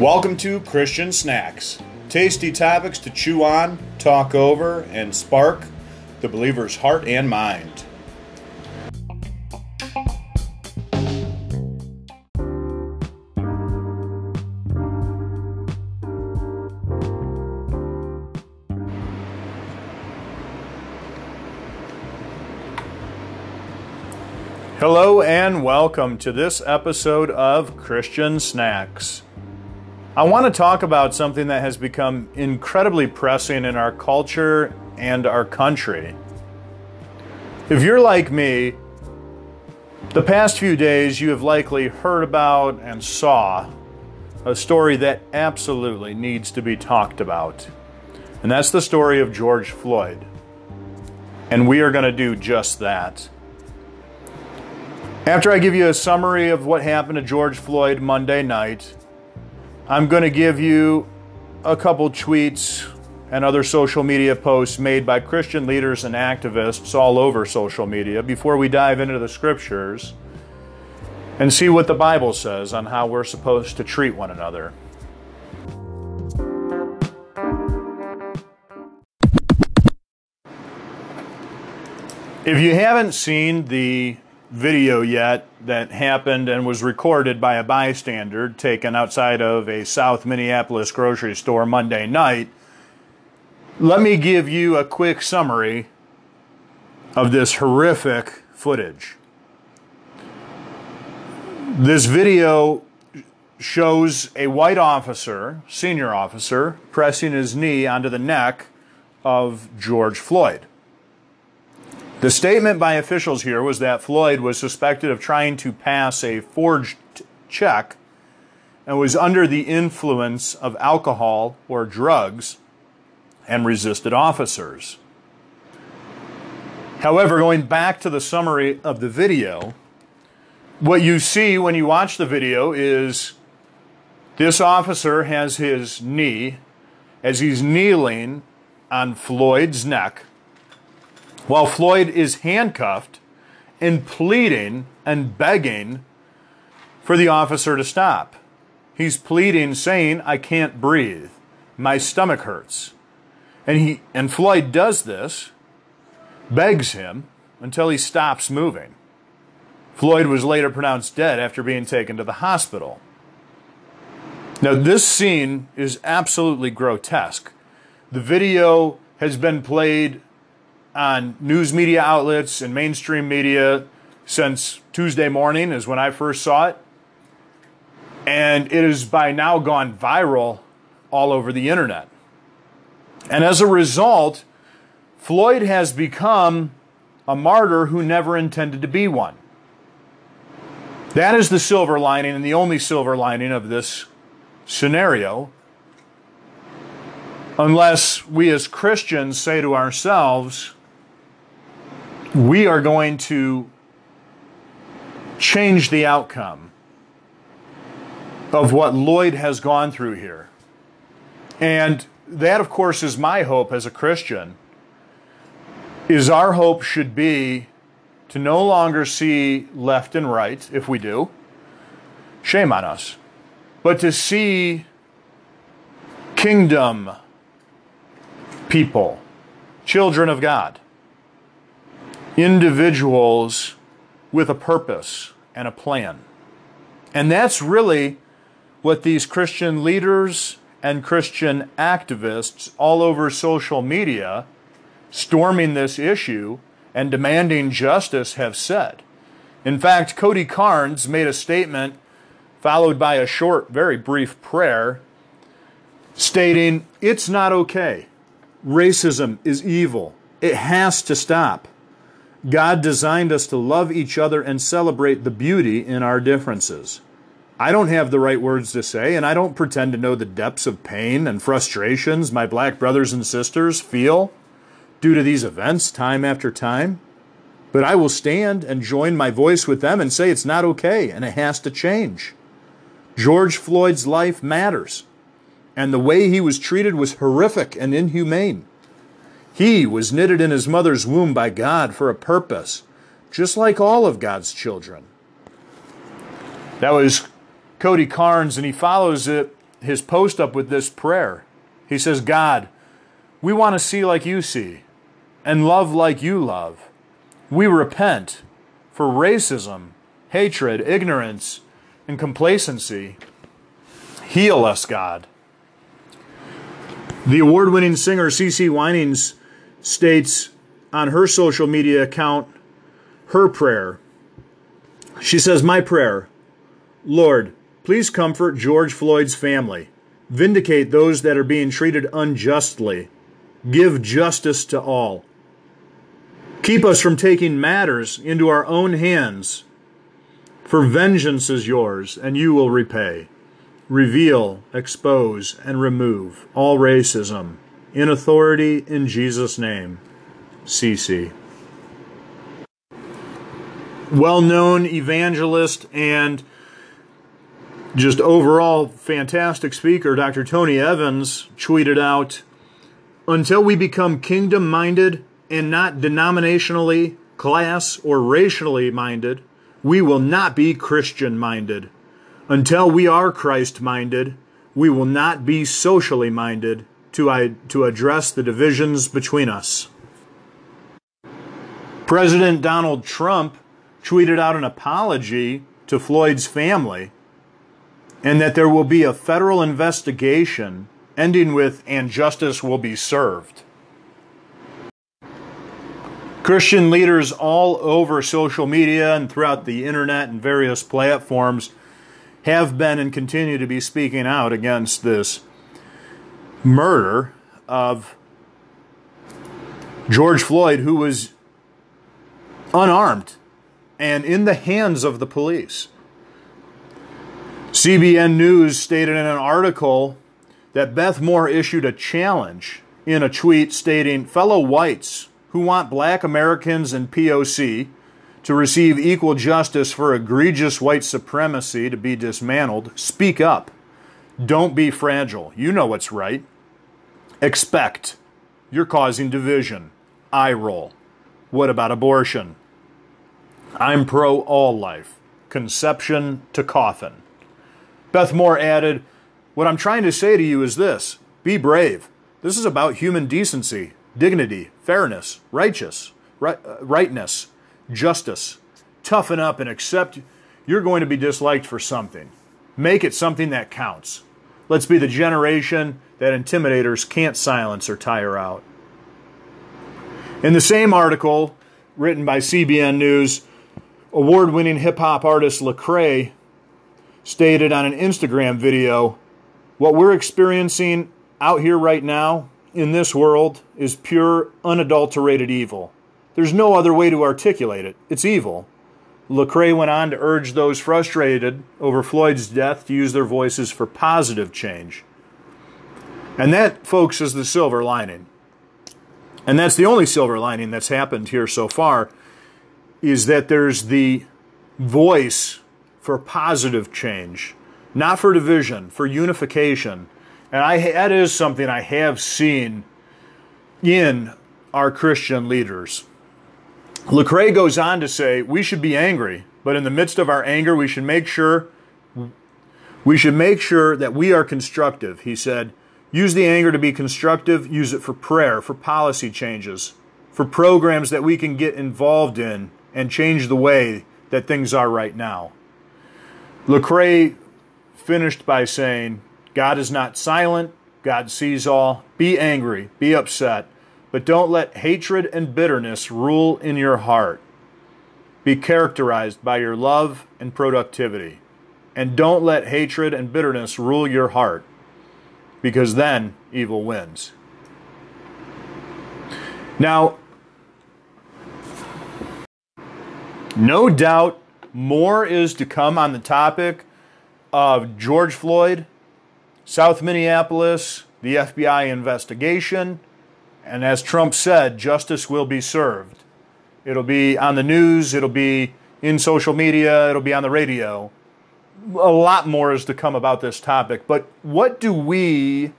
Welcome to Christian Snacks. Tasty topics to chew on, talk over, and spark the believer's heart and mind. Hello and welcome to this episode of Christian Snacks. I want to talk about something that has become incredibly pressing in our culture and our country. If you're like me, the past few days you have likely heard about and saw a story that absolutely needs to be talked about. And that's the story of George Floyd. And we are going to do just that. After I give you a summary of what happened to George Floyd Monday night, I'm going to give you a couple tweets and other social media posts made by Christian leaders and activists all over social media before we dive into the scriptures and see what the Bible says on how we're supposed to treat one another. If you haven't seen the video yet that happened and was recorded by a bystander taken outside of a South Minneapolis grocery store Monday night. Let me give you a quick summary of this horrific footage. This video shows a white officer, senior officer, pressing his knee onto the neck of George Floyd. The statement by officials here was that Floyd was suspected of trying to pass a forged check and was under the influence of alcohol or drugs and resisted officers. However, going back to the summary of the video, what you see when you watch the video is this officer has his knee as he's kneeling on Floyd's neck while Floyd is handcuffed and pleading and begging for the officer to stop. He's pleading, saying, I can't breathe. My stomach hurts. And, he, and Floyd does this, begs him until he stops moving. Floyd was later pronounced dead after being taken to the hospital. Now, this scene is absolutely grotesque. The video has been played on news media outlets and mainstream media since Tuesday morning, is when I first saw it. And it has by now gone viral all over the internet. And as a result, Floyd has become a martyr who never intended to be one. That is the silver lining and the only silver lining of this scenario. Unless we as Christians say to ourselves, we are going to change the outcome of what Floyd has gone through here. And that, of course, is my hope as a Christian. Is our hope should be to no longer see left and right, if we do, shame on us, but to see kingdom people, children of God individuals with a purpose and a plan. And that's really what these Christian leaders and Christian activists all over social media storming this issue and demanding justice have said. In fact, Cody Carnes made a statement followed by a short, very brief prayer stating, It's not okay. Racism is evil. It has to stop. God designed us to love each other and celebrate the beauty in our differences. I don't have the right words to say, and I don't pretend to know the depths of pain and frustrations my black brothers and sisters feel due to these events time after time. But I will stand and join my voice with them and say it's not okay and it has to change. George Floyd's life matters, and the way he was treated was horrific and inhumane. He was knitted in his mother's womb by God for a purpose, just like all of God's children. That was Cody Carnes, and he follows it his post up with this prayer. He says, God, we want to see like you see and love like you love. We repent for racism, hatred, ignorance, and complacency. Heal us, God. The award winning singer CeCe Winans states on her social media account her prayer. She says, My prayer, Lord, please comfort George Floyd's family, vindicate those that are being treated unjustly, give justice to all. Keep us from taking matters into our own hands, for vengeance is yours, and you will repay. Reveal, expose, and remove all racism in authority in Jesus' name. CeCe. Well known evangelist and just overall fantastic speaker, Dr. Tony Evans, tweeted out Until we become kingdom minded and not denominationally, class, or racially minded, we will not be Christian minded. Until we are Christ minded, we will not be socially minded to, I, to address the divisions between us. President Donald Trump tweeted out an apology to Floyd's family and that there will be a federal investigation ending with and justice will be served. Christian leaders all over social media and throughout the internet and various platforms have been and continue to be speaking out against this murder of George Floyd, who was unarmed and in the hands of the police. CBN News stated in an article that Beth Moore issued a challenge in a tweet stating, Fellow whites who want black Americans and POC to receive equal justice for egregious white supremacy to be dismantled, speak up. Don't be fragile. You know what's right. Expect. You're causing division. Eye roll. What about abortion? I'm pro all life, conception to coffin. Beth Moore added, What I'm trying to say to you is this be brave. This is about human decency, dignity, fairness, righteous, right, uh, rightness, justice. Toughen up and accept you're going to be disliked for something. Make it something that counts. Let's be the generation that intimidators can't silence or tire out. In the same article, written by CBN News, award winning hip hop artist Lecrae stated on an Instagram video what we're experiencing out here right now in this world is pure, unadulterated evil. There's no other way to articulate it. It's evil. Lecrae went on to urge those frustrated over Floyd's death to use their voices for positive change. And that, folks, is the silver lining. And that's the only silver lining that's happened here so far is that there's the voice for positive change, not for division, for unification. And I, that is something I have seen in our Christian leaders. Lecrae goes on to say we should be angry, but in the midst of our anger, we should make sure we should make sure that we are constructive. He said, use the anger to be constructive, use it for prayer, for policy changes, for programs that we can get involved in and change the way that things are right now. Lecrae finished by saying, God is not silent, God sees all. Be angry, be upset, but don't let hatred and bitterness rule in your heart. Be characterized by your love and productivity. And don't let hatred and bitterness rule your heart, because then evil wins. Now, no doubt more is to come on the topic of George Floyd, South Minneapolis, the FBI investigation, and as Trump said, justice will be served. It'll be on the news, it'll be in social media, it'll be on the radio. A lot more is to come about this topic. But what do we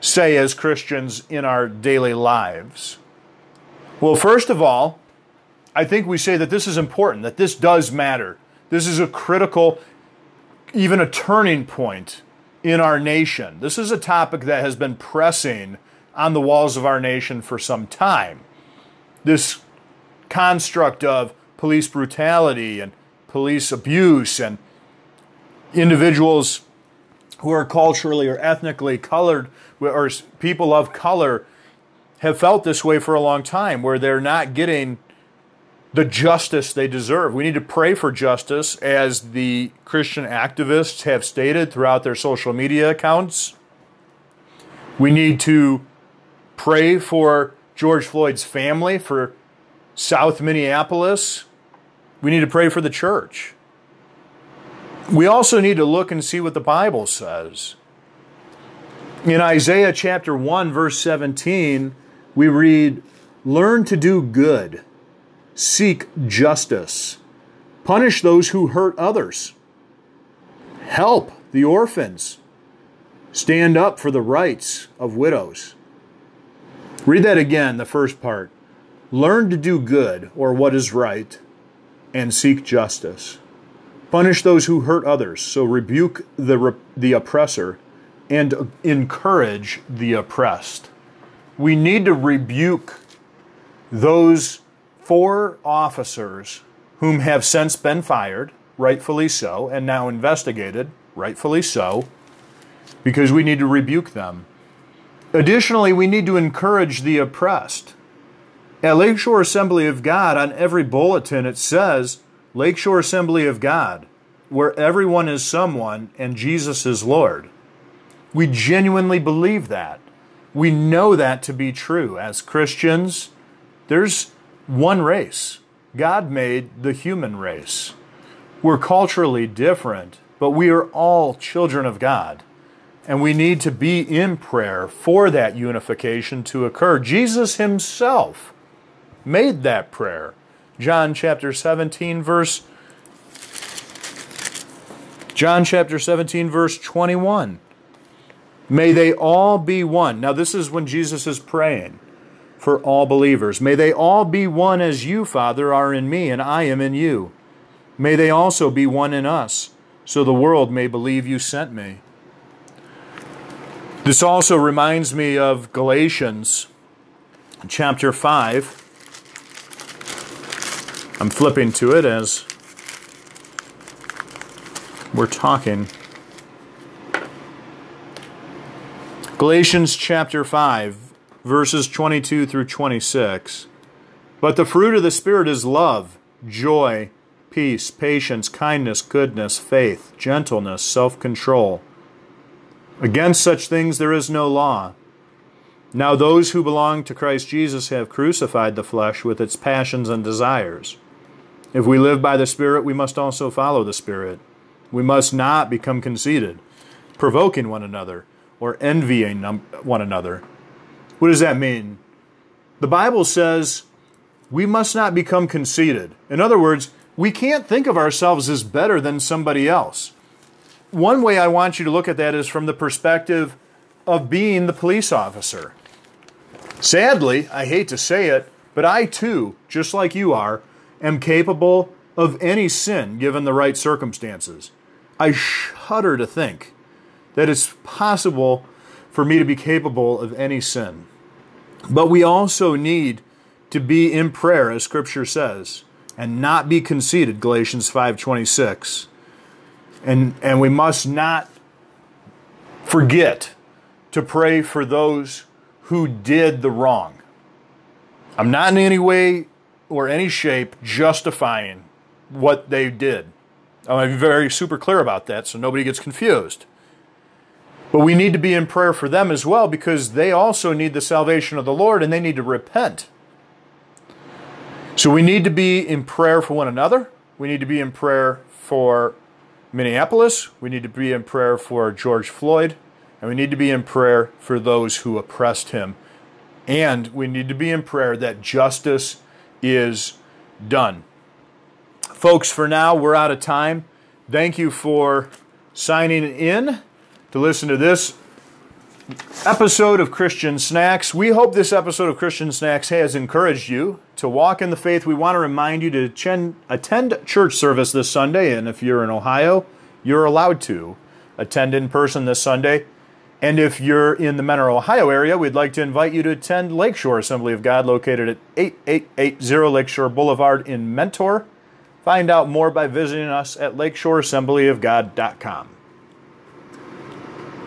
say as Christians in our daily lives? Well, first of all, I think we say that this is important, that this does matter. This is a critical, even a turning point in our nation. This is a topic that has been pressing on the walls of our nation for some time. This construct of police brutality and police abuse and individuals who are culturally or ethnically colored or people of color have felt this way for a long time where they're not getting the justice they deserve. We need to pray for justice, as the Christian activists have stated throughout their social media accounts. We need to pray for George Floyd's family, for South Minneapolis. We need to pray for the church. We also need to look and see what the Bible says. In Isaiah chapter 1, verse 17, we read, Learn to do good seek justice, punish those who hurt others, help the orphans, stand up for the rights of widows. Read that again, the first part. Learn to do good or what is right and seek justice. Punish those who hurt others, so rebuke the, the oppressor and encourage the oppressed. We need to rebuke those four officers whom have since been fired, rightfully so, and now investigated, rightfully so, because we need to rebuke them. Additionally, we need to encourage the oppressed. At Lakeshore Assembly of God, on every bulletin, it says Lakeshore Assembly of God, where everyone is someone and Jesus is Lord. We genuinely believe that. We know that to be true. As Christians, there's one race. God made the human race. We're culturally different, but we are all children of God. And we need to be in prayer for that unification to occur. Jesus himself made that prayer. John chapter 17 verse John chapter 17 verse 21. May they all be one. Now this is when Jesus is praying for all believers. May they all be one as you, Father, are in me and I am in you. May they also be one in us, so the world may believe you sent me. This also reminds me of Galatians chapter 5. I'm flipping to it as we're talking. Galatians chapter 5 verses 22 through 26. But the fruit of the Spirit is love, joy, peace, patience, kindness, goodness, faith, gentleness, self control. Against such things there is no law. Now those who belong to Christ Jesus have crucified the flesh with its passions and desires. If we live by the Spirit, we must also follow the Spirit. We must not become conceited, provoking one another, or envying one another. What does that mean? The Bible says we must not become conceited. In other words, we can't think of ourselves as better than somebody else. One way I want you to look at that is from the perspective of being the police officer. Sadly, I hate to say it, but I too, just like you are, am capable of any sin given the right circumstances. I shudder to think that it's possible for me to be capable of any sin. But we also need to be in prayer, as Scripture says, and not be conceited, Galatians 5.26. And, and we must not forget to pray for those who did the wrong. I'm not in any way or any shape justifying what they did. I'm very super clear about that so nobody gets confused. But we need to be in prayer for them as well because they also need the salvation of the Lord and they need to repent. So we need to be in prayer for one another. We need to be in prayer for Minneapolis. We need to be in prayer for George Floyd. And we need to be in prayer for those who oppressed him. And we need to be in prayer that justice is done. Folks, for now, we're out of time. Thank you for signing in to listen to this episode of Christian Snacks. We hope this episode of Christian Snacks has encouraged you to walk in the faith. We want to remind you to attend church service this Sunday, and if you're in Ohio, you're allowed to attend in person this Sunday. And if you're in the Mentor, Ohio area, we'd like to invite you to attend Lakeshore Assembly of God, located at 8880 Lakeshore Boulevard in Mentor. Find out more by visiting us at lakeshoreassemblyofgod.com.